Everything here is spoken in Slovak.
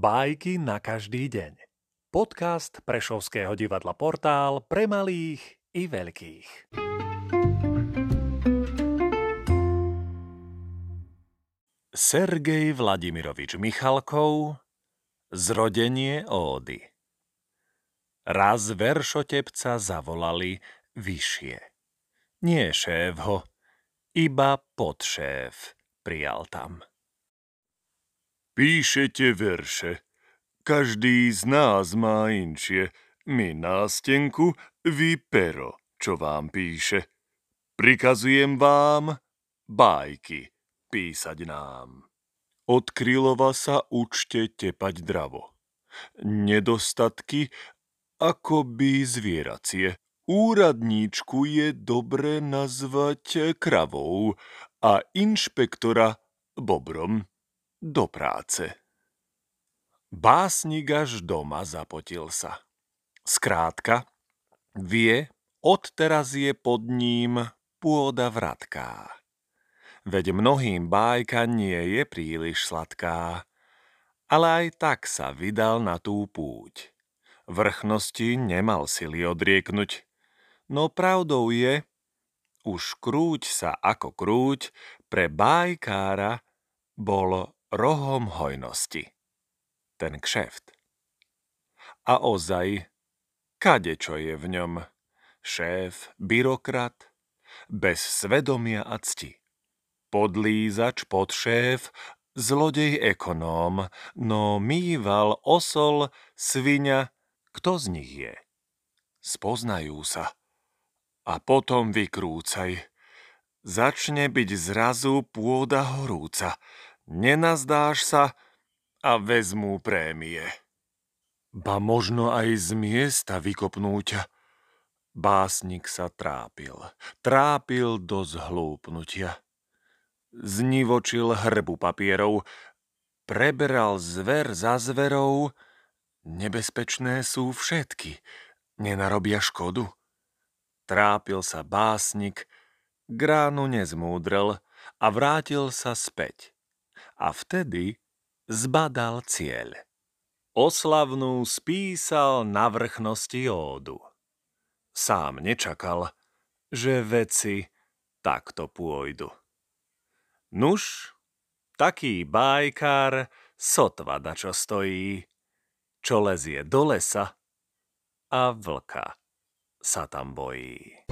Bajky na každý deň. Podcast Prešovského divadla Portál pre malých i veľkých. Sergej Vladimirovič Michalkov Zrodenie ódy Raz veršotepca zavolali vyššie. Nie šéf ho, iba podšéf prijal tam. Píšete verše. Každý z nás má inšie. My nástenku, vy pero, čo vám píše. Prikazujem vám bajky písať nám. Od Krylova sa učte tepať dravo. Nedostatky ako by zvieracie. Úradníčku je dobre nazvať kravou a inšpektora bobrom do práce. Básnik až doma zapotil sa. Skrátka, vie, odteraz je pod ním pôda vratká. Veď mnohým bájka nie je príliš sladká, ale aj tak sa vydal na tú púť. Vrchnosti nemal sily odrieknuť, no pravdou je, už krúť sa ako krúť, pre bájkára bol rohom hojnosti. Ten kšeft. A ozaj, kade čo je v ňom, šéf, byrokrat, bez svedomia a cti. Podlízač, podšéf, zlodej ekonóm, no mýval osol, svinia, kto z nich je? Spoznajú sa. A potom vykrúcaj. Začne byť zrazu pôda horúca, nenazdáš sa a vezmú prémie. Ba možno aj z miesta vykopnú ťa. Básnik sa trápil, trápil do zhlúpnutia. Znivočil hrbu papierov, preberal zver za zverou, nebezpečné sú všetky, nenarobia škodu. Trápil sa básnik, gránu nezmúdrel a vrátil sa späť a vtedy zbadal cieľ. Oslavnú spísal na vrchnosti ódu. Sám nečakal, že veci takto pôjdu. Nuž, taký bajkár sotva da čo stojí, čo lezie do lesa a vlka sa tam bojí.